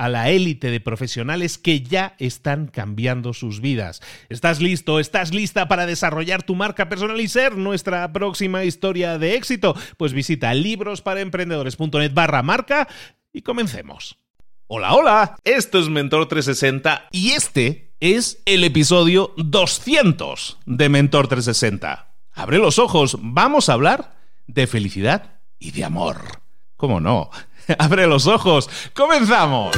a la élite de profesionales que ya están cambiando sus vidas. ¿Estás listo? ¿Estás lista para desarrollar tu marca personal y ser nuestra próxima historia de éxito? Pues visita librosparaemprendedores.net barra marca y comencemos. Hola, hola, esto es Mentor 360 y este es el episodio 200 de Mentor 360. Abre los ojos, vamos a hablar de felicidad y de amor. ¿Cómo no? Abre los ojos. ¡Comenzamos!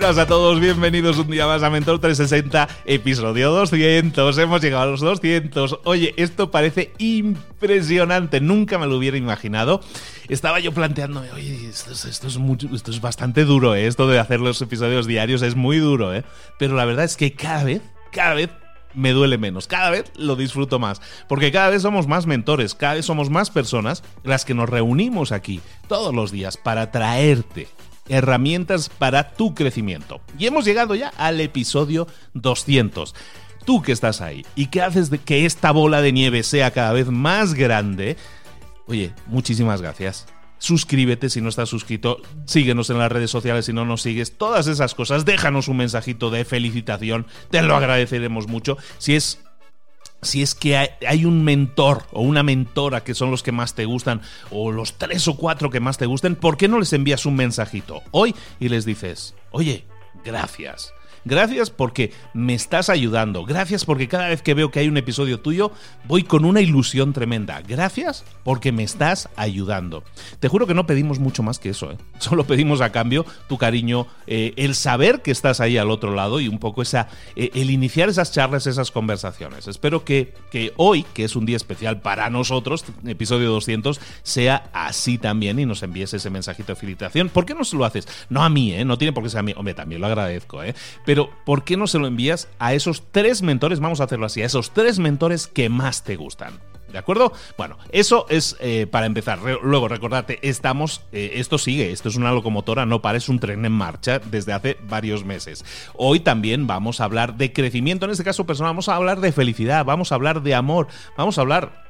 Buenas a todos, bienvenidos un día más a Mentor 360, episodio 200. Hemos llegado a los 200. Oye, esto parece impresionante, nunca me lo hubiera imaginado. Estaba yo planteándome, oye, esto, es, mucho, esto es bastante duro, ¿eh? esto de hacer los episodios diarios es muy duro, ¿eh? pero la verdad es que cada vez, cada vez me duele menos. Cada vez lo disfruto más. Porque cada vez somos más mentores, cada vez somos más personas las que nos reunimos aquí todos los días para traerte herramientas para tu crecimiento. Y hemos llegado ya al episodio 200. Tú que estás ahí y que haces de que esta bola de nieve sea cada vez más grande, oye, muchísimas gracias. Suscríbete si no estás suscrito, síguenos en las redes sociales si no nos sigues, todas esas cosas, déjanos un mensajito de felicitación, te lo agradeceremos mucho. Si es si es que hay, un mentor o una mentora que son los que más te gustan, o los tres o cuatro que más te gusten, ¿por qué no les envías un mensajito hoy y les dices, oye, gracias? Gracias porque me estás ayudando. Gracias porque cada vez que veo que hay un episodio tuyo voy con una ilusión tremenda. Gracias porque me estás ayudando. Te juro que no pedimos mucho más que eso. ¿eh? Solo pedimos a cambio tu cariño, eh, el saber que estás ahí al otro lado y un poco esa, eh, el iniciar esas charlas, esas conversaciones. Espero que, que hoy, que es un día especial para nosotros, episodio 200, sea así también y nos envíes ese mensajito de felicitación. ¿Por qué no se lo haces? No a mí, ¿eh? No tiene por qué ser a mí. Hombre, también lo agradezco, ¿eh? ¿Por qué no se lo envías a esos tres mentores? Vamos a hacerlo así, a esos tres mentores que más te gustan. ¿De acuerdo? Bueno, eso es eh, para empezar. luego, recordate, estamos. Eh, esto sigue, esto es una locomotora, no parece un tren en marcha desde hace varios meses. Hoy también vamos a hablar de crecimiento, en este caso personal, vamos a hablar de felicidad, vamos a hablar de amor, vamos a hablar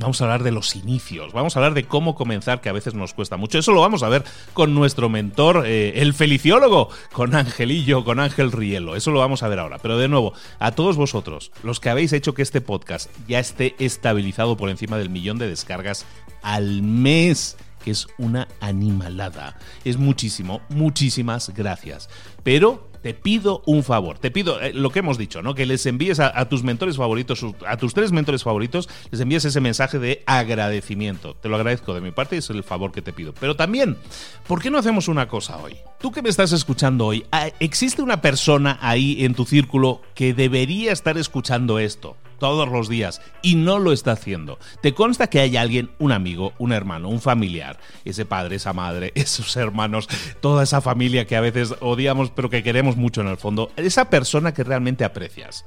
Vamos a hablar de los inicios, vamos a hablar de cómo comenzar, que a veces nos cuesta mucho. Eso lo vamos a ver con nuestro mentor, eh, el feliciólogo, con Angelillo, con Ángel Rielo. Eso lo vamos a ver ahora. Pero de nuevo, a todos vosotros, los que habéis hecho que este podcast ya esté estabilizado por encima del millón de descargas al mes que es una animalada. Es muchísimo, muchísimas gracias. Pero te pido un favor, te pido eh, lo que hemos dicho, ¿no? Que les envíes a, tus mentores favoritos, a tus tres mentores favoritos, les envíes ese mensaje de agradecimiento. Te lo agradezco de mi parte y es el favor que te pido. Pero también, ¿por qué no hacemos una cosa hoy? Tú que me estás escuchando hoy, ah, ¿existe una persona ahí en tu círculo que debería estar escuchando esto? Todos los días y no lo está haciendo. ¿Te consta que hay alguien, un amigo, un hermano, un familiar, ese padre, esa madre, esos hermanos, toda esa familia que a veces odiamos pero que queremos mucho en el fondo, esa persona que realmente aprecias?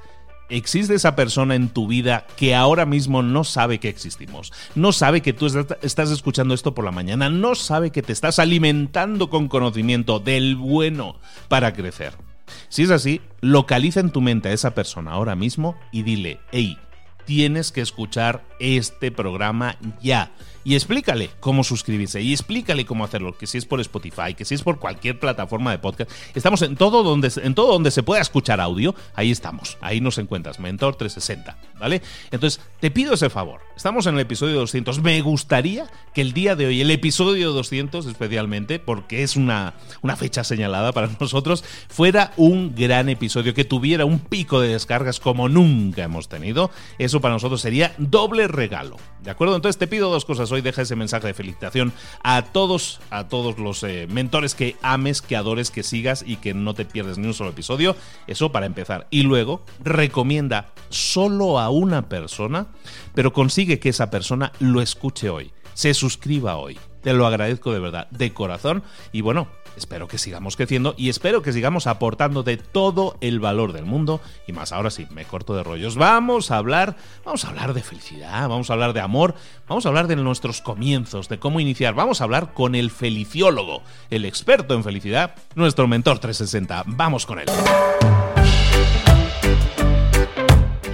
¿Existe esa persona en tu vida que ahora mismo no sabe que existimos? No sabe que tú estás escuchando esto por la mañana, no sabe que te estás alimentando con conocimiento del bueno para crecer. Si es así, localiza en tu mente a esa persona ahora mismo y dile, hey, tienes que escuchar este programa ya y explícale cómo suscribirse y explícale cómo hacerlo, que si es por Spotify, que si es por cualquier plataforma de podcast. Estamos en todo donde, en todo donde se pueda escuchar audio, ahí estamos, ahí nos encuentras, Mentor 360, ¿vale? Entonces, te pido ese favor. Estamos en el episodio 200. Me gustaría que el día de hoy, el episodio 200 especialmente, porque es una, una fecha señalada para nosotros, fuera un gran episodio, que tuviera un pico de descargas como nunca hemos tenido. Eso para nosotros sería doble regalo, ¿de acuerdo? Entonces te pido dos cosas hoy deja ese mensaje de felicitación a todos, a todos los eh, mentores que ames, que adores, que sigas y que no te pierdes ni un solo episodio. Eso para empezar. Y luego recomienda solo a una persona, pero consigue que esa persona lo escuche hoy, se suscriba hoy. Te lo agradezco de verdad, de corazón. Y bueno, espero que sigamos creciendo y espero que sigamos aportando de todo el valor del mundo. Y más ahora sí, me corto de rollos. Vamos a hablar, vamos a hablar de felicidad, vamos a hablar de amor, vamos a hablar de nuestros comienzos, de cómo iniciar. Vamos a hablar con el feliciólogo, el experto en felicidad, nuestro mentor 360. Vamos con él.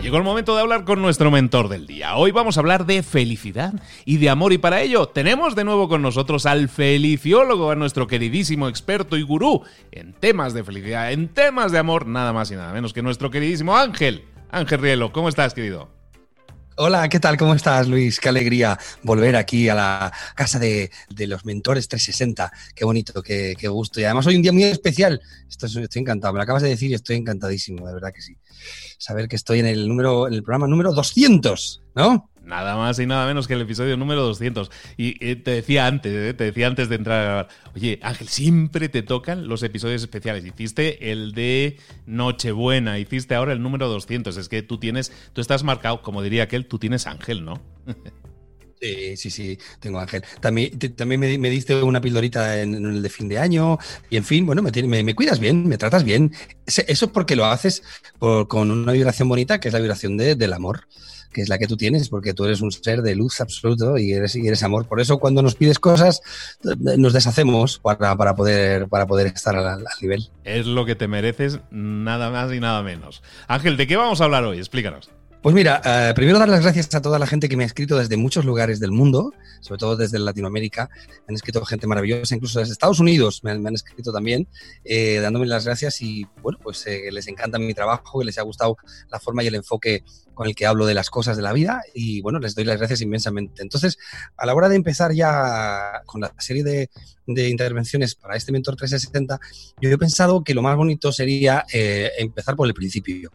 Llegó el momento de hablar con nuestro mentor del día. Hoy vamos a hablar de felicidad y de amor y para ello tenemos de nuevo con nosotros al feliciólogo, a nuestro queridísimo experto y gurú en temas de felicidad, en temas de amor, nada más y nada menos que nuestro queridísimo Ángel. Ángel Rielo, ¿cómo estás, querido? Hola, ¿qué tal? ¿Cómo estás, Luis? Qué alegría volver aquí a la casa de, los mentores 360. Qué bonito, qué, gusto. Y además hoy un día muy especial. Estoy, estoy encantado. Me lo acabas de decir y estoy encantadísimo, de verdad que sí. Saber que estoy en el número, en el programa número 200, ¿no? Nada más y nada menos que el episodio número 200. Y eh, te decía antes, eh, te decía antes de entrar a grabar, oye, Ángel, siempre te tocan los episodios especiales. Hiciste el de Nochebuena, hiciste ahora el número 200. Es que tú tienes, tú estás marcado, como diría aquel, tú tienes Ángel, ¿no? Sí, sí, sí, tengo Ángel. También, también me, diste una pildorita en, el de fin de año y en fin, bueno, me, me, cuidas bien, me tratas bien. Eso es porque lo haces con una vibración bonita, que es la vibración del amor que es la que tú tienes, porque tú eres un ser de luz absoluto y eres, y eres amor. Por eso cuando nos pides cosas, nos deshacemos para, para poder, para poder estar al, nivel. Es lo que te mereces, nada más y nada menos. Ángel, ¿de qué vamos a hablar hoy? Explícanos. Pues mira, eh, primero dar las gracias a toda la gente que me ha escrito desde muchos lugares del mundo, sobre todo desde Latinoamérica. Me han escrito gente maravillosa, incluso desde Estados Unidos me, han escrito también, eh, dándome las gracias y bueno, pues eh, les encanta mi trabajo, que les ha gustado la forma y el enfoque con el que hablo de las cosas de la vida y bueno, les doy las gracias inmensamente. Entonces, a la hora de empezar ya con la serie de, intervenciones para este Mentor 360, yo he pensado que lo más bonito sería empezar por el principio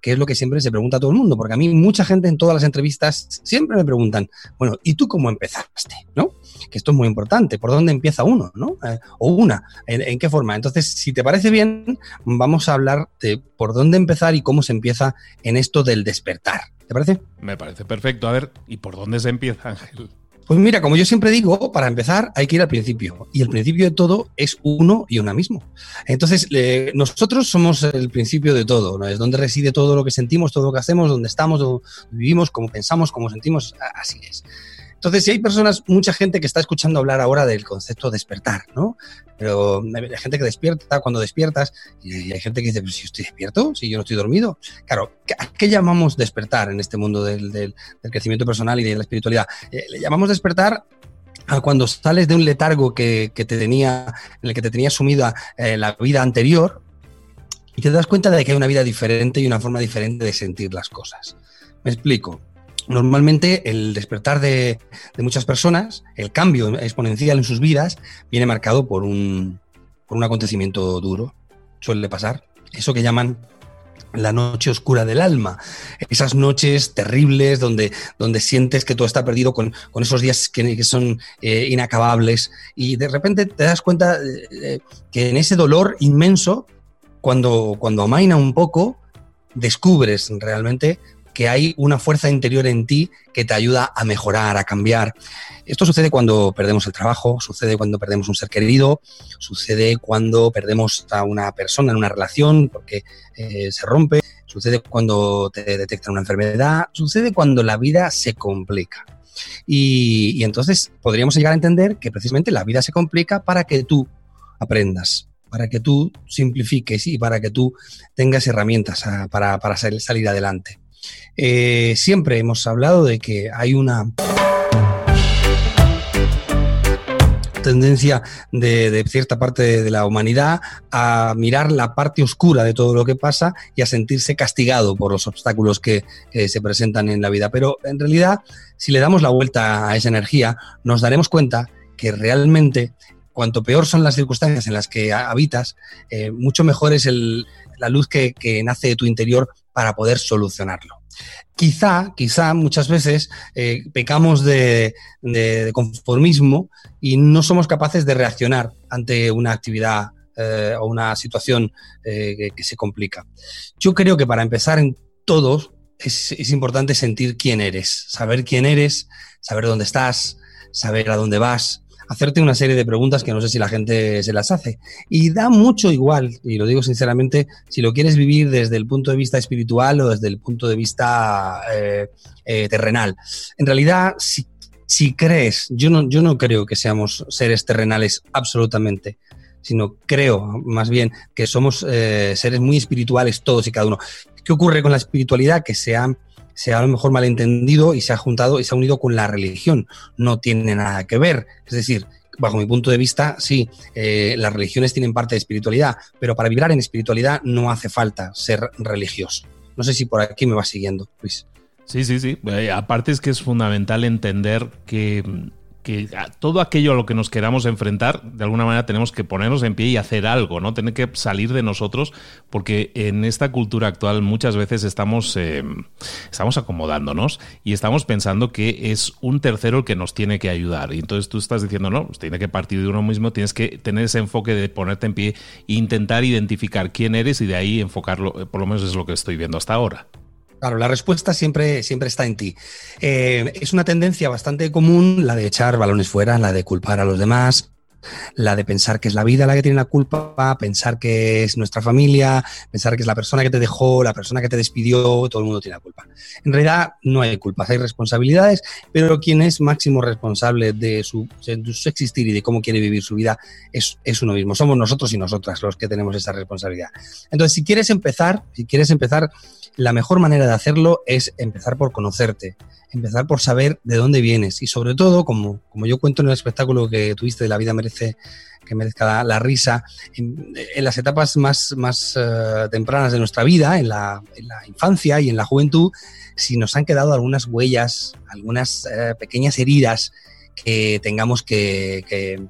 que es lo que siempre se pregunta a todo el mundo, porque a mí mucha gente en todas las entrevistas siempre me preguntan, bueno, ¿y tú cómo empezaste? ¿No? Que esto es muy importante, ¿por dónde empieza uno? ¿no? Eh, o una, ¿en, qué forma? Entonces, si te parece bien, vamos a hablar de por dónde empezar y cómo se empieza en esto del despertar. ¿Te parece? Me parece perfecto. A ver, ¿y por dónde se empieza, Ángel? Pues mira, como yo siempre digo, para empezar hay que ir al principio. Y el principio de todo es uno y una mismo. Entonces, nosotros somos el principio de todo, ¿no? Es donde reside todo lo que sentimos, todo lo que hacemos, donde estamos, donde vivimos, cómo pensamos, cómo sentimos, así es. Entonces, si hay personas, mucha gente que está escuchando hablar ahora del concepto despertar, ¿no? Pero hay gente que despierta cuando despiertas y hay gente que dice, si estoy despierto, si yo no estoy dormido. Claro, ¿a qué llamamos despertar en este mundo del, crecimiento personal y de la espiritualidad? Eh, le llamamos despertar a cuando sales de un letargo que, te tenía, en el que te tenía sumida eh, la vida anterior y te das cuenta de que hay una vida diferente y una forma diferente de sentir las cosas. Me explico. Normalmente el despertar de, muchas personas, el cambio exponencial en sus vidas, viene marcado por un, por un acontecimiento duro. Suele pasar. eso que llaman la noche oscura del alma, esas noches terribles donde, donde sientes que todo está perdido con, esos días que, son eh, inacabables y de repente te das cuenta eh, que en ese dolor inmenso, cuando, cuando amaina un poco, descubres realmente que hay una fuerza interior en ti que te ayuda a mejorar, a cambiar. Esto sucede cuando perdemos el trabajo, sucede cuando perdemos un ser querido, sucede cuando perdemos a una persona en una relación porque eh, se rompe, sucede cuando te detectan una enfermedad, sucede cuando la vida se complica. Y, y entonces podríamos llegar a entender que precisamente la vida se complica para que tú aprendas, para que tú simplifiques y para que tú tengas herramientas para, para salir adelante. Eh, siempre hemos hablado de que hay una tendencia de, cierta parte de, la humanidad a mirar la parte oscura de todo lo que pasa y a sentirse castigado por los obstáculos que, se presentan en la vida. Pero en realidad, si le damos la vuelta a esa energía, nos daremos cuenta que realmente cuanto peor son las circunstancias en las que habitas, eh, mucho mejor es la luz que, nace de tu interior para poder solucionarlo. Quizá, quizá muchas veces eh, pecamos de, conformismo y no somos capaces de reaccionar ante una actividad eh, o una situación que, se complica. Yo creo que para empezar en todos es, es importante sentir quién eres, saber quién eres, saber dónde estás, saber a dónde vas, hacerte una serie de preguntas que no sé si la gente se las hace. Y da mucho igual, y lo digo sinceramente, si lo quieres vivir desde el punto de vista espiritual o desde el punto de vista eh, eh, terrenal. En realidad, si, si crees, yo no, yo no creo que seamos seres terrenales absolutamente sino creo más bien que somos eh, seres muy espirituales todos y cada uno. ¿Qué ocurre con la espiritualidad? Que se se ha a lo mejor malentendido y se ha juntado y se ha unido con la religión. No tiene nada que ver. Es decir, bajo mi punto de vista, sí, eh, las religiones tienen parte de espiritualidad, pero para vibrar en espiritualidad no hace falta ser religioso. No sé si por aquí me va siguiendo, Luis. Sí, sí, sí. Eh, aparte es que es fundamental entender que que todo aquello a lo que nos queramos enfrentar, de alguna manera tenemos que ponernos en pie y hacer algo, ¿no? Tener que salir de nosotros, porque en esta cultura actual muchas veces estamos, eh, estamos acomodándonos y estamos pensando que es un tercero el que nos tiene que ayudar. Y entonces tú estás diciendo, no, pues tiene que partir de uno mismo, tienes que tener ese enfoque de ponerte en pie e intentar identificar quién eres y de ahí enfocarlo, eh, por lo menos es lo que estoy viendo hasta ahora. Claro, la respuesta siempre, siempre está en ti. Eh, es una tendencia bastante común la de echar balones fuera, la de culpar a los demás, la de pensar que es la vida la que tiene la culpa, pensar que es nuestra familia, pensar que es la persona que te dejó, la persona que te despidió, todo el mundo tiene la culpa. En realidad no hay culpas, hay responsabilidades, pero quien es máximo responsable de su, existir y de cómo quiere vivir su vida es, es, uno mismo. Somos nosotros y nosotras los que tenemos esa responsabilidad. Entonces, si quieres empezar, si quieres empezar, la mejor manera de hacerlo es empezar por conocerte, empezar por saber de dónde vienes y sobre todo, como, como yo cuento en el espectáculo que tuviste de La vida que merezca la, risa, en, las etapas más, más eh, tempranas de nuestra vida, en la, infancia y en la juventud, si nos han quedado algunas huellas, algunas eh, pequeñas heridas que tengamos que,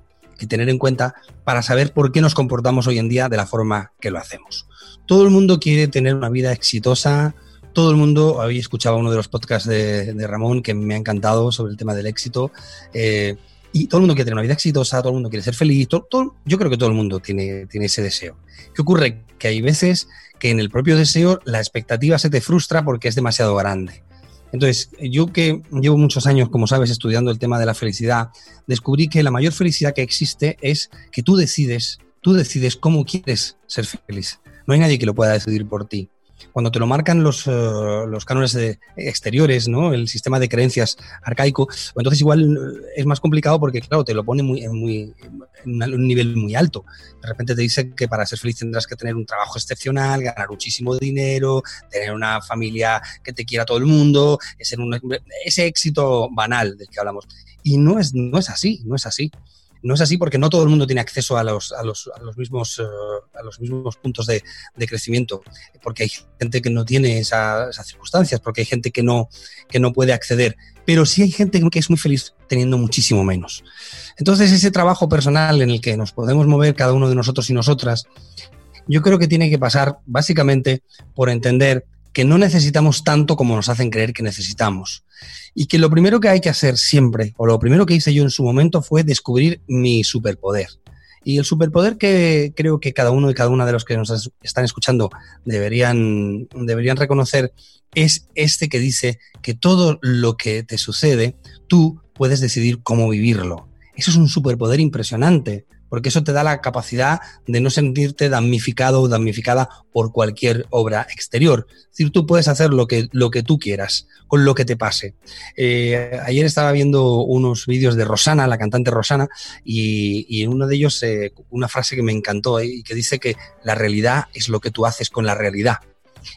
tener en cuenta para saber por qué nos comportamos hoy en día de la forma que lo hacemos. Todo el mundo quiere tener una vida exitosa, todo el mundo, había escuchado uno de los podcasts de, Ramón que me ha encantado sobre el tema del éxito. Eh, y todo el mundo quiere tener una vida exitosa, todo el mundo quiere ser feliz. Todo, yo creo que todo el mundo tiene, tiene ese deseo. ¿Qué ocurre? Que hay veces que en el propio deseo la expectativa se te frustra porque es demasiado grande. Entonces, yo que llevo muchos años, como sabes, estudiando el tema de la felicidad, descubrí que la mayor felicidad que existe es que tú decides, tú decides cómo quieres ser feliz. No hay nadie que lo pueda decidir por ti cuando te lo marcan los, eh, los cánones exteriores, ¿no? El sistema de creencias arcaico, pues entonces igual eh, es más complicado porque, claro, te lo pone muy, muy, en un nivel muy alto. De repente te dice que para ser feliz tendrás que tener un trabajo excepcional, ganar muchísimo dinero, tener una familia que te quiera todo el mundo, un, ese éxito banal del que hablamos. Y no es, no es así, no es así. No es así porque no todo el mundo tiene acceso a los, a los, a los, mismos, eh, a los mismos puntos de, de, crecimiento, porque hay gente que no tiene esas circunstancias, porque hay gente que no, que no puede acceder, pero sí hay gente que es muy feliz teniendo muchísimo menos. Entonces ese trabajo personal en el que nos podemos mover cada uno de nosotros y nosotras yo creo que tiene que pasar básicamente por entender que no necesitamos tanto como nos hacen creer que necesitamos. Y que lo primero que hay que hacer siempre, o lo primero que hice yo en su momento, fue descubrir mi superpoder. Y el superpoder que creo que cada uno y cada una de los que nos están escuchando deberían, deberían reconocer es este que dice que todo lo que te sucede, tú puedes decidir cómo vivirlo. Eso es un superpoder impresionante porque eso te da la capacidad de no sentirte damnificado o damnificada por cualquier obra exterior. Es decir, tú puedes hacer lo que, lo que tú quieras, con lo que te pase. Eh, ayer estaba viendo unos vídeos de Rosana, la cantante Rosana, y, en uno de ellos eh, una frase que me encantó eh, y que dice que la realidad es lo que tú haces con la realidad.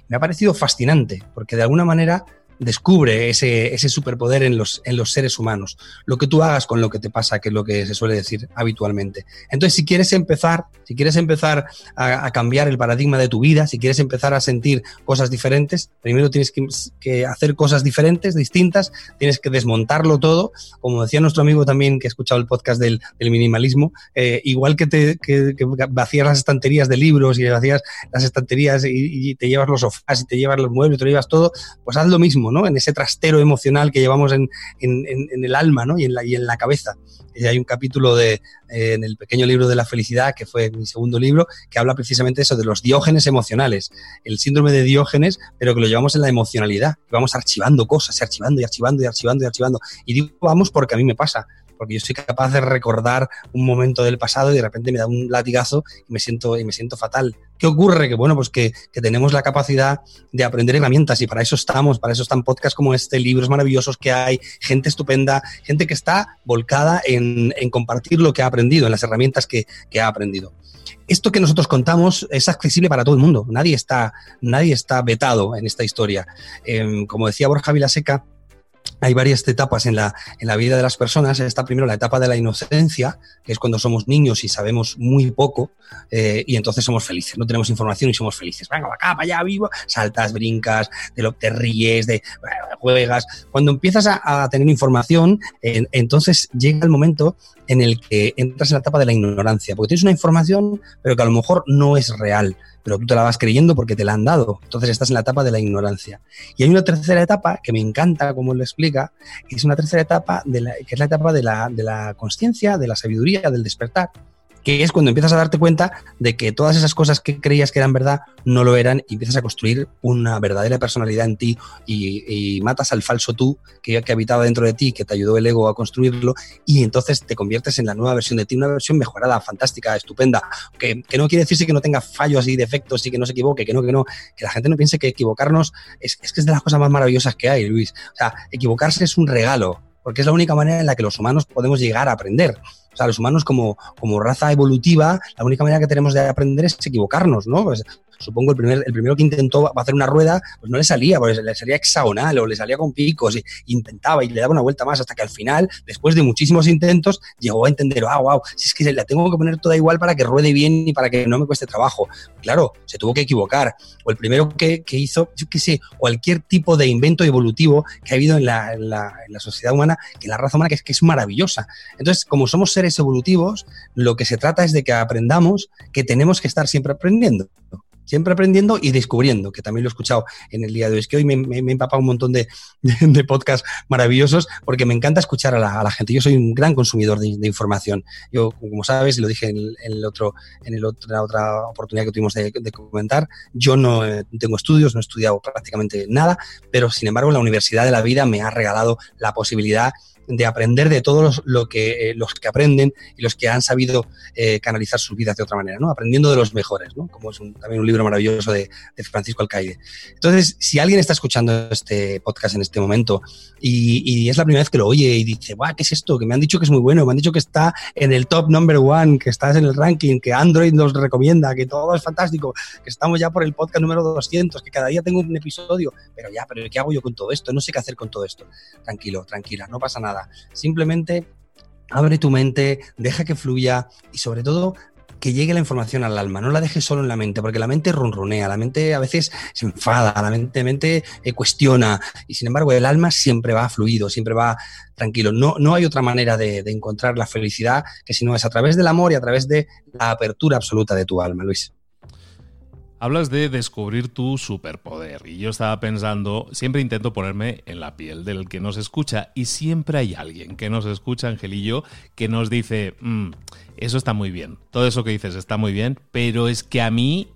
Me ha parecido fascinante, porque de alguna manera descubre ese, ese superpoder en los, en los seres humanos. Lo que tú hagas con lo que te pasa, que es lo que se suele decir habitualmente. Entonces, si quieres empezar, si quieres empezar a, cambiar el paradigma de tu vida, si quieres empezar a sentir cosas diferentes, primero tienes que, hacer cosas diferentes, distintas, tienes que desmontarlo todo. Como decía nuestro amigo también que ha escuchado el podcast del, minimalismo, eh, igual que, te, que, vacías las estanterías de libros y vacías las estanterías y, y, te llevas los sofás y te llevas los muebles, te lo llevas todo, pues haz lo mismo en ese trastero emocional que llevamos en, el alma y, en la, y en la cabeza. Y hay un capítulo de, eh, en el pequeño libro de la felicidad, que fue mi segundo libro, que habla precisamente eso, de los diógenes emocionales, el síndrome de diógenes, pero que lo llevamos en la emocionalidad, vamos archivando cosas, archivando y archivando y archivando y archivando. Y digo vamos porque a mí me pasa, porque yo soy capaz de recordar un momento del pasado y de repente me da un latigazo y me siento, y me siento fatal. ¿Qué ocurre? Que bueno, pues que, tenemos la capacidad de aprender herramientas y para eso estamos, para eso están podcasts como este, libros maravillosos que hay, gente estupenda, gente que está volcada en, compartir lo que ha aprendido, en las herramientas que, ha aprendido esto que nosotros contamos es accesible para todo el mundo. Nadie está, nadie está vetado en esta historia. Em, como decía Borja Vilaseca, hay varias etapas en la, en la vida de las personas. Está primero la etapa de la inocencia, que es cuando somos niños y sabemos muy poco eh, y entonces somos felices. No tenemos información y somos felices. Venga, acá, para allá, vivo. Saltas, brincas, te, lo, te ríes, de, juegas. Cuando empiezas a, tener información, entonces llega el momento en el que entras en la etapa de la ignorancia, porque tienes una información, pero que a lo mejor no es real pero tú te la vas creyendo porque te la han dado. Entonces estás en la etapa de la ignorancia. Y hay una tercera etapa que me encanta como lo explica, que es una tercera etapa de la, que es la etapa de la, de la conciencia, de la sabiduría, del despertar, que es cuando empiezas a darte cuenta de que todas esas cosas que creías que eran verdad no lo eran y empiezas a construir una verdadera personalidad en ti y, matas al falso tú que, que, habitaba dentro de ti, que te ayudó el ego a construirlo y entonces te conviertes en la nueva versión de ti, una versión mejorada, fantástica, estupenda, que, no quiere decirse que no tenga fallos y defectos y que no se equivoque, que no, que no, que la gente no piense que equivocarnos es, es que es de las cosas más maravillosas que hay, Luis. O sea, equivocarse es un regalo, porque es la única manera en la que los humanos podemos llegar a aprender. Sea, los humanos como, como raza evolutiva, la única manera que tenemos de aprender es equivocarnos, ¿no? Pues supongo el, primer, el primero que intentó hacer una rueda, pues no le salía, pues le salía hexagonal o le salía con picos, y, intentaba y le daba una vuelta más hasta que al final, después de muchísimos intentos, llegó a entender, ah, wow, si es que la tengo que poner toda igual para que ruede bien y para que no me cueste trabajo. Claro, se tuvo que equivocar. O el primero que, que hizo, yo qué sé, cualquier tipo de invento evolutivo que ha habido en la, sociedad humana, que la raza humana es, que es maravillosa. Entonces, como somos seres evolutivos, lo que se trata es de que aprendamos que tenemos que estar siempre aprendiendo siempre aprendiendo y descubriendo, que también lo he escuchado en el día de hoy. Es que hoy me, me, he empapado un montón de, de, podcasts maravillosos porque me encanta escuchar a la, gente. Yo soy un gran consumidor de, información. Yo, como sabes, lo dije en, el, otro, en la otra oportunidad que tuvimos de, comentar, yo no eh, tengo estudios, no he estudiado prácticamente nada, pero sin embargo la Universidad de la Vida me ha regalado la posibilidad de aprender de todos los, lo que, eh, los que aprenden y los que han sabido eh, canalizar sus vidas de otra manera, ¿no? Aprendiendo de los mejores, ¿no? Como es también un libro maravilloso de, Francisco Alcaide. Entonces, si alguien está escuchando este podcast en este momento y, es la primera vez que lo oye y dice, guau, ¿qué es esto? Que me han dicho que es muy bueno, me han dicho que está en el top number one, que estás en el ranking, que Android nos recomienda, que todo es fantástico, que estamos ya por el podcast número 200, que cada día tengo un episodio, pero ya, pero ¿qué hago yo con todo esto? No sé qué hacer con todo esto. Tranquilo, tranquila, no pasa Simplemente abre tu mente, deja que fluya y sobre todo que llegue la información al alma, no la dejes solo en la mente, porque la mente ronronea, la mente a veces se enfada, la mente, mente eh, cuestiona, y sin embargo el alma siempre va fluido, siempre va tranquilo. No, no hay otra manera de encontrar la felicidad que si no es a través del amor y a través de la apertura absoluta de tu alma, Luis. Hablas de descubrir tu superpoder y yo estaba pensando, siempre intento ponerme en la piel del que nos escucha y siempre hay alguien que nos escucha, Angelillo, que nos dice, mm, eso está muy bien, todo eso que dices está muy bien, pero es que a mí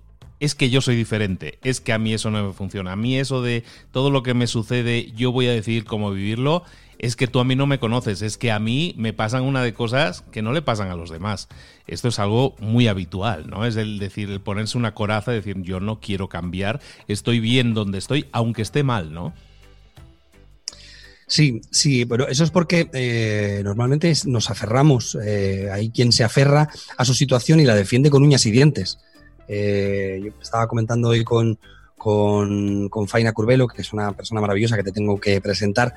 es que yo soy diferente, es que a mí eso no me funciona, a mí eso de todo lo que me sucede, yo voy a decidir cómo vivirlo es que tú a mí no me conoces, es que a mí me pasan una de cosas que no le pasan a los demás. Esto es algo muy habitual, ¿no? Es el decir, el ponerse una coraza, decir, yo no quiero cambiar, estoy bien donde estoy, aunque esté mal, ¿no? Sí, sí, pero eso es porque eh, normalmente nos aferramos. Eh, hay quien se aferra a su situación y la defiende con uñas y dientes. Eh, yo estaba comentando hoy con, con, con, Faina Curvelo, que es una persona maravillosa que te tengo que presentar,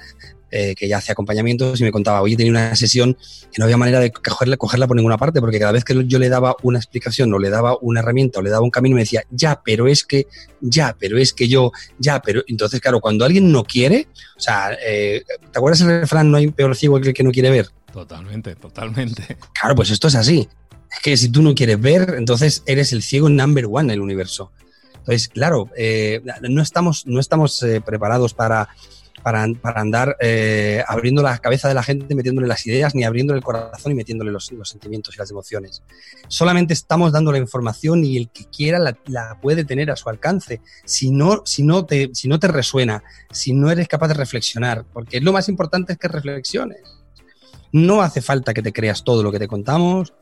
eh, que ya hace acompañamientos y me contaba, oye, tenía una sesión que no había manera de cogerla, cogerla por ninguna parte, porque cada vez que yo le daba una explicación o le daba una herramienta o le daba un camino, me decía, ya, pero es que, ya, pero es que yo, ya, pero... Entonces, claro, cuando alguien no quiere, o sea, eh, ¿te acuerdas el refrán, no hay peor ciego que el que no quiere ver? Totalmente, totalmente. Claro, pues esto es así. Es que si tú no quieres ver, entonces eres el ciego number one en el universo. Entonces, claro, eh, no estamos, no estamos preparados para para, andar eh, abriendo la cabeza de la gente, metiéndole las ideas, ni abriéndole el corazón y metiéndole los, sentimientos y las emociones. Solamente estamos dando la información y el que quiera la, puede tener a su alcance. Si no, si, no te, si no te resuena, si no eres capaz de reflexionar, porque lo más importante es que reflexiones. No hace falta que te creas todo lo que te contamos,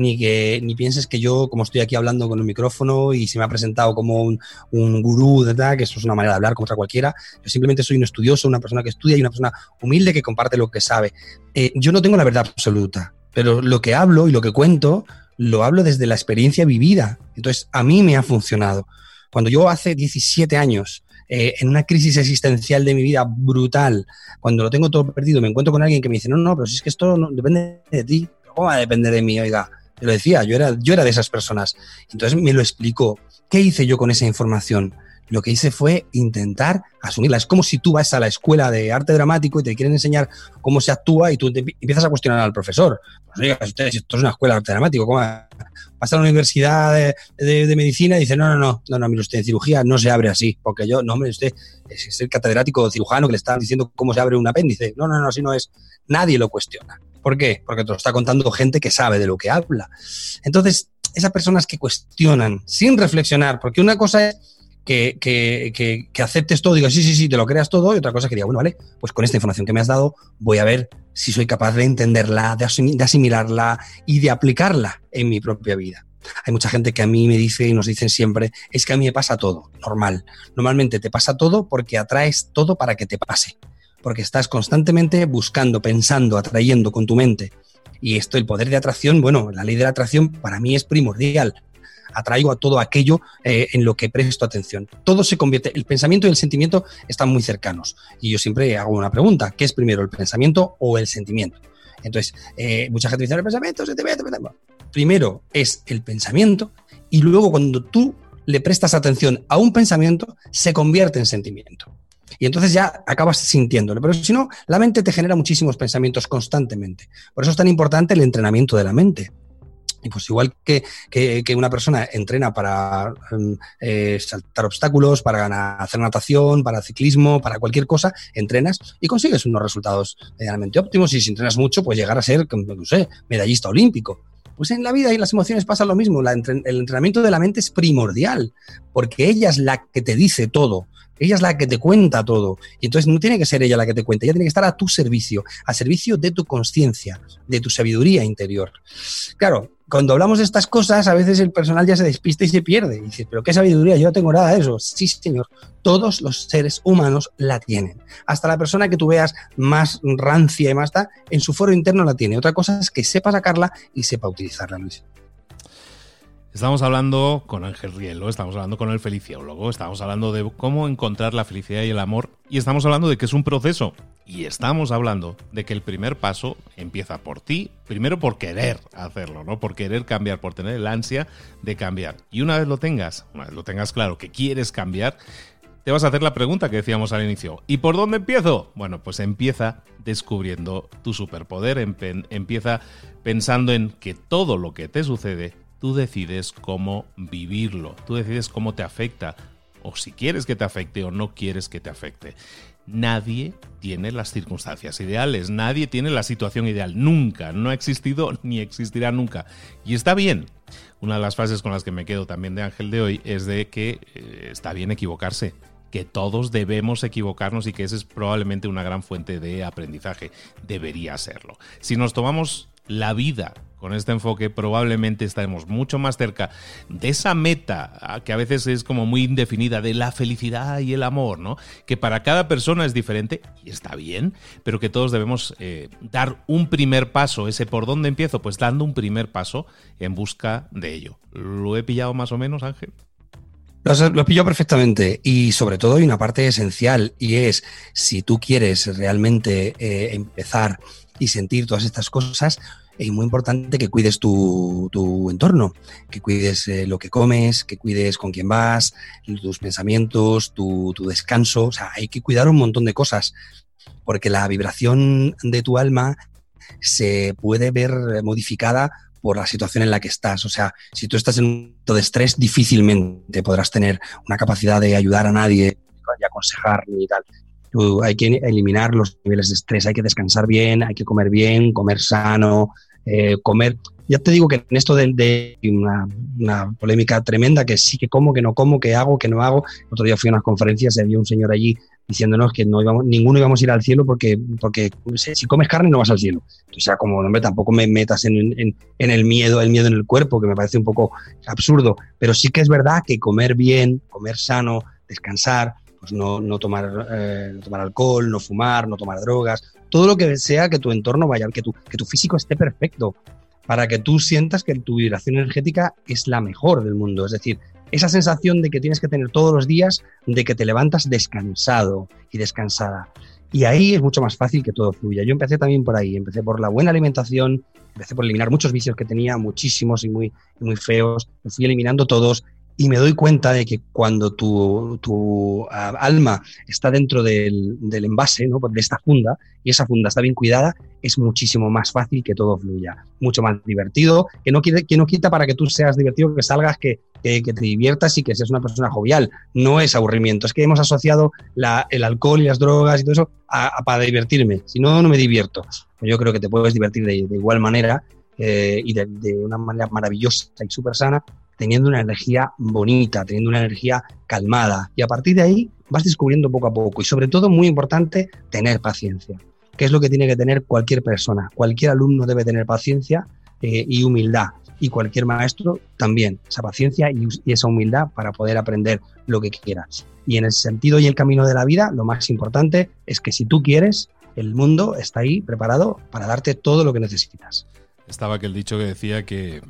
ni que ni pienses que yo, como estoy aquí hablando con un micrófono y se me ha presentado como un, un gurú, ¿verdad? que eso es una manera de hablar contra cualquiera, yo simplemente soy un estudioso, una persona que estudia y una persona humilde que comparte lo que sabe. Eh, yo no tengo la verdad absoluta, pero lo que hablo y lo que cuento lo hablo desde la experiencia vivida. Entonces, a mí me ha funcionado. Cuando yo hace 17 años eh, en una crisis existencial de mi vida brutal, cuando lo tengo todo perdido, me encuentro con alguien que me dice, no, no, pero si es que esto no, depende de ti, ¿cómo va a depender de mí? Oiga, lo decía, yo era, yo era de esas personas. Entonces me lo explicó. ¿Qué hice yo con esa información? Lo que hice fue intentar asumirla. Es como si tú vas a la escuela de arte dramático y te quieren enseñar cómo se actúa y tú empiezas a cuestionar al profesor. Pues, oiga, esto es una escuela de arte dramático, ¿cómo vas a la universidad de, medicina y dice, no, no, no, no, no, mire usted, en cirugía no se abre así, porque yo, no, hombre, usted es, el catedrático cirujano que le está diciendo cómo se abre un apéndice. No, no, no, así no es. Nadie lo cuestiona. ¿Por qué? Porque te lo está contando gente que sabe de lo que habla. Entonces, esas personas que cuestionan sin reflexionar, porque una cosa es que, que, aceptes todo, digas, sí, sí, sí, te lo creas todo, y otra cosa es que diga, bueno, vale, pues con esta información que me has dado voy a ver si soy capaz de entenderla, de, asimilarla y de aplicarla en mi propia vida. Hay mucha gente que a mí me dice y nos dicen siempre, es que a mí me pasa todo, normal. Normalmente te pasa todo porque atraes todo para que te pase porque estás constantemente buscando, pensando, atrayendo con tu mente. Y esto, el poder de atracción, bueno, la ley de la atracción para mí es primordial. Atraigo a todo aquello eh, en lo que presto atención. Todo se convierte, el pensamiento y el sentimiento están muy cercanos. Y yo siempre hago una pregunta, ¿qué es primero, el pensamiento o el sentimiento? Entonces, eh, mucha gente dice, el pensamiento, el sentimiento, Primero es el pensamiento y luego cuando tú le prestas atención a un pensamiento, se convierte en sentimiento y entonces ya acabas sintiéndolo. Pero si no, la mente te genera muchísimos pensamientos constantemente. Por eso es tan importante el entrenamiento de la mente. Y pues igual que, una persona entrena para mm, eh, saltar obstáculos, para hacer natación, para ciclismo, para cualquier cosa, entrenas y consigues unos resultados medianamente óptimos. Y si entrenas mucho, pues llegar a ser, no sé, medallista olímpico. Pues en la vida y las emociones pasa lo mismo. el entrenamiento de la mente es primordial, porque ella es la que te dice todo. Ella es la que te cuenta todo. Y entonces no tiene que ser ella la que te cuenta, ella tiene que estar a tu servicio, a servicio de tu conciencia, de tu sabiduría interior. Claro, cuando hablamos de estas cosas, a veces el personal ya se despista y se pierde. Y dice, pero qué sabiduría, yo no tengo nada de eso. Sí, señor, todos los seres humanos la tienen. Hasta la persona que tú veas más rancia y más está, en su foro interno la tiene. Otra cosa es que sepa sacarla y sepa utilizarla, Luis. Estamos hablando con Ángel Rielo, estamos hablando con el feliciólogo, estamos hablando de cómo encontrar la felicidad y el amor y estamos hablando de que es un proceso y estamos hablando de que el primer paso empieza por ti, primero por querer hacerlo, ¿no? Por querer cambiar, por tener el ansia de cambiar. Y una vez lo tengas, una vez lo tengas claro que quieres cambiar, te vas a hacer la pregunta que decíamos al inicio. ¿Y por dónde empiezo? Bueno, pues empieza descubriendo tu superpoder, empieza pensando en que todo lo que te sucede tú decides cómo vivirlo, tú decides cómo te afecta, o si quieres que te afecte o no quieres que te afecte. Nadie tiene las circunstancias ideales, nadie tiene la situación ideal, nunca, no ha existido ni existirá nunca. Y está bien. Una de las frases con las que me quedo también de Ángel de hoy es de que eh, está bien equivocarse, que todos debemos equivocarnos y que esa es probablemente una gran fuente de aprendizaje. Debería serlo. Si nos tomamos la vida con este enfoque, probablemente estaremos mucho más cerca de esa meta que a veces es como muy indefinida de la felicidad y el amor, ¿no? Que para cada persona es diferente y está bien, pero que todos debemos eh, dar un primer paso. Ese por dónde empiezo, pues dando un primer paso en busca de ello. ¿Lo he pillado más o menos, Ángel? Lo has, pillado perfectamente y sobre todo hay una parte esencial y es si tú quieres realmente eh, empezar y sentir todas estas cosas, es muy importante que cuides tu, entorno, que cuides eh, lo que comes, que cuides con quién vas, tus pensamientos, tu, tu descanso. O sea, hay que cuidar un montón de cosas, porque la vibración de tu alma se puede ver modificada por la situación en la que estás. O sea, si tú estás en un momento de estrés, difícilmente podrás tener una capacidad de ayudar a nadie, de aconsejar ni tal. hay que eliminar los niveles de estrés, hay que descansar bien, hay que comer bien, comer sano, eh, comer. Ya te digo que en esto de, una, una, polémica tremenda, que sí que como, que no como, que hago, que no hago. otro día fui a unas conferencias y había un señor allí diciéndonos que no íbamos, ninguno íbamos a ir al cielo porque, porque si comes carne no vas al cielo. O sea, como, hombre, tampoco me metas en, en, el miedo, el miedo en el cuerpo, que me parece un poco absurdo. Pero sí que es verdad que comer bien, comer sano, descansar, pues no, eh, no tomar alcohol, no fumar, no tomar drogas, todo lo que sea que tu entorno vaya, que tu, que tu físico esté perfecto, para que tú sientas que tu vibración energética es la mejor del mundo. Es decir, esa sensación de que tienes que tener todos los días, de que te levantas descansado y descansada. Y ahí es mucho más fácil que todo fluya. Yo empecé también por ahí, empecé por la buena alimentación, empecé por eliminar muchos vicios que tenía, muchísimos y muy, muy feos, fui eliminando todos y me doy cuenta de que cuando tu, tu ah, alma está dentro del, del, envase, ¿no? de esta funda, y esa funda está bien cuidada, es muchísimo más fácil que todo fluya, mucho más divertido, que no, que no quita para que tú seas divertido, que salgas, que, que, te diviertas y que seas una persona jovial. No es aburrimiento, es que hemos asociado la, el alcohol y las drogas y todo eso a, para divertirme, si no, no me divierto. Yo creo que te puedes divertir de, igual manera eh, y de, de, una manera maravillosa y súper sana teniendo una energía bonita, teniendo una energía calmada. Y a partir de ahí vas descubriendo poco a poco. Y sobre todo, muy importante, tener paciencia, que es lo que tiene que tener cualquier persona. Cualquier alumno debe tener paciencia eh, y humildad. Y cualquier maestro también, esa paciencia y, y esa humildad para poder aprender lo que quieras. Y en el sentido y el camino de la vida, lo más importante es que si tú quieres, el mundo está ahí preparado para darte todo lo que necesitas. Estaba aquel dicho que decía que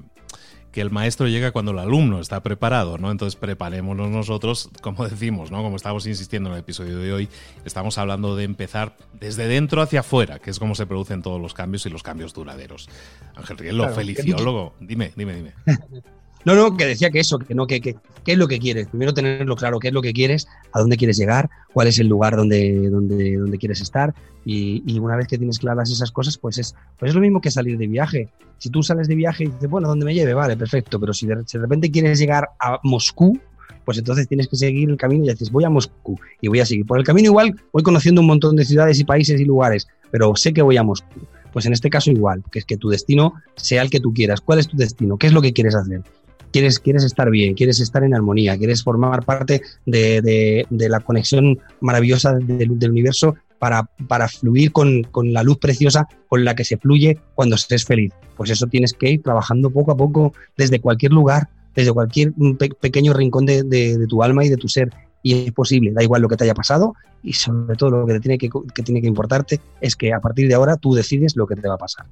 que el maestro llega cuando el alumno está preparado, ¿no? Entonces preparémonos nosotros, como decimos, ¿no? Como estamos insistiendo en el episodio de hoy, estamos hablando de empezar desde dentro hacia afuera, que es como se producen todos los cambios y los cambios duraderos. Ángel Rielo, claro, feliciólogo, dime, dime, dime. No, no, que decía que eso, que no, que, que, qué es lo que quieres. Primero tenerlo claro, qué es lo que quieres, a dónde quieres llegar, cuál es el lugar donde, donde, donde quieres estar. Y, y una vez que tienes claras esas cosas, pues es, pues es lo mismo que salir de viaje. Si tú sales de viaje y dices, bueno, ¿dónde me lleve? Vale, perfecto. Pero si de, si de repente quieres llegar a Moscú, pues entonces tienes que seguir el camino y dices, voy a Moscú y voy a seguir. Por el camino igual voy conociendo un montón de ciudades y países y lugares, pero sé que voy a Moscú. Pues en este caso igual, que es que tu destino sea el que tú quieras. ¿Cuál es tu destino? ¿Qué es lo que quieres hacer? Quieres, quieres estar bien, quieres estar en armonía, quieres formar parte de, de, la conexión maravillosa del, del universo para, para fluir con, con, la luz preciosa con la que se fluye cuando estés feliz. Pues eso tienes que ir trabajando poco a poco desde cualquier lugar, desde cualquier pe pequeño rincón de, de, de, tu alma y de tu ser. Y es posible, da igual lo que te haya pasado y sobre todo lo que, te tiene que, que tiene que importarte es que a partir de ahora tú decides lo que te va a pasar.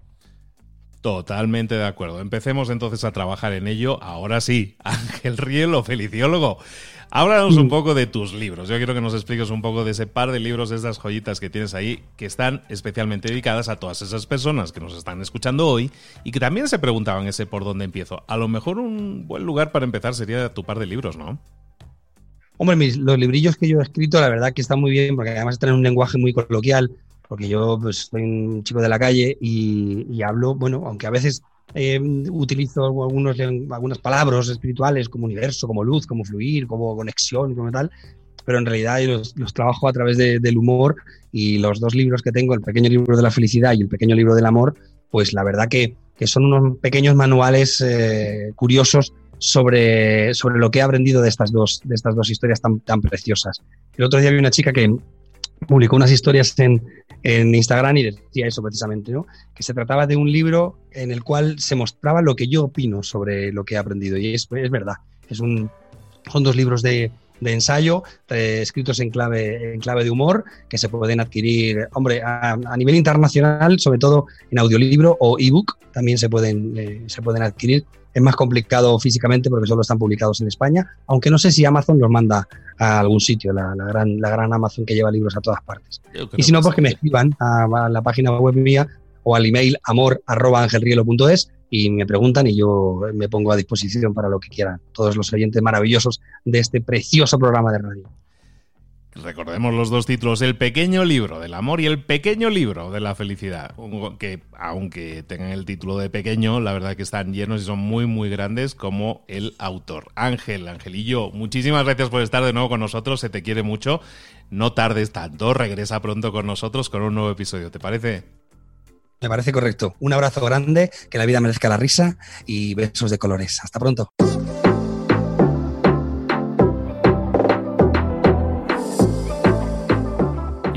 Totalmente de acuerdo. Empecemos entonces a trabajar en ello. Ahora sí, Ángel Rielo, feliciólogo. Háblanos un poco de tus libros. Yo quiero que nos expliques un poco de ese par de libros, de esas joyitas que tienes ahí, que están especialmente dedicadas a todas esas personas que nos están escuchando hoy y que también se preguntaban ese por dónde empiezo. A lo mejor un buen lugar para empezar sería tu par de libros, ¿no? Hombre, mis, los librillos que yo he escrito, la verdad que están muy bien, porque además tienen un lenguaje muy coloquial porque yo pues, soy un chico de la calle y, y, hablo, bueno, aunque a veces eh, utilizo algunos, algunas palabras espirituales como universo, como luz, como fluir, como conexión, como tal, pero en realidad los, los trabajo a través del humor y los dos libros que tengo, el pequeño libro de la felicidad y el pequeño libro del amor, pues la verdad que, que son unos pequeños manuales eh, curiosos sobre, sobre lo que he aprendido de estas dos, de estas dos historias tan, tan preciosas. El otro día vi una chica que publicó unas historias en, en Instagram y decía eso precisamente, ¿no? que se trataba de un libro en el cual se mostraba lo que yo opino sobre lo que he aprendido. Y es, es verdad, es un, son dos libros de, de ensayo eh, escritos en clave, en clave de humor que se pueden adquirir, hombre, a, nivel internacional, sobre todo en audiolibro o ebook, también se pueden, eh, se pueden adquirir. Es más complicado físicamente porque solo están publicados en España, aunque no sé si Amazon los manda a algún sitio, la, la gran, la gran Amazon que lleva libros a todas partes. Y si no, pues que me escriban a, a la página web mía o al email amor.angelrielo.es y me preguntan y yo me pongo a disposición para lo que quieran todos los oyentes maravillosos de este precioso programa de radio. Recordemos los dos títulos, El pequeño libro del amor y El pequeño libro de la felicidad, que aunque tengan el título de pequeño, la verdad que están llenos y son muy muy grandes como el autor. Ángel, Angelillo, muchísimas gracias por estar de nuevo con nosotros, se te quiere mucho, no tardes tanto, regresa pronto con nosotros con un nuevo episodio, ¿te parece? Me parece correcto. Un abrazo grande, que la vida merezca la risa y besos de colores. Hasta pronto.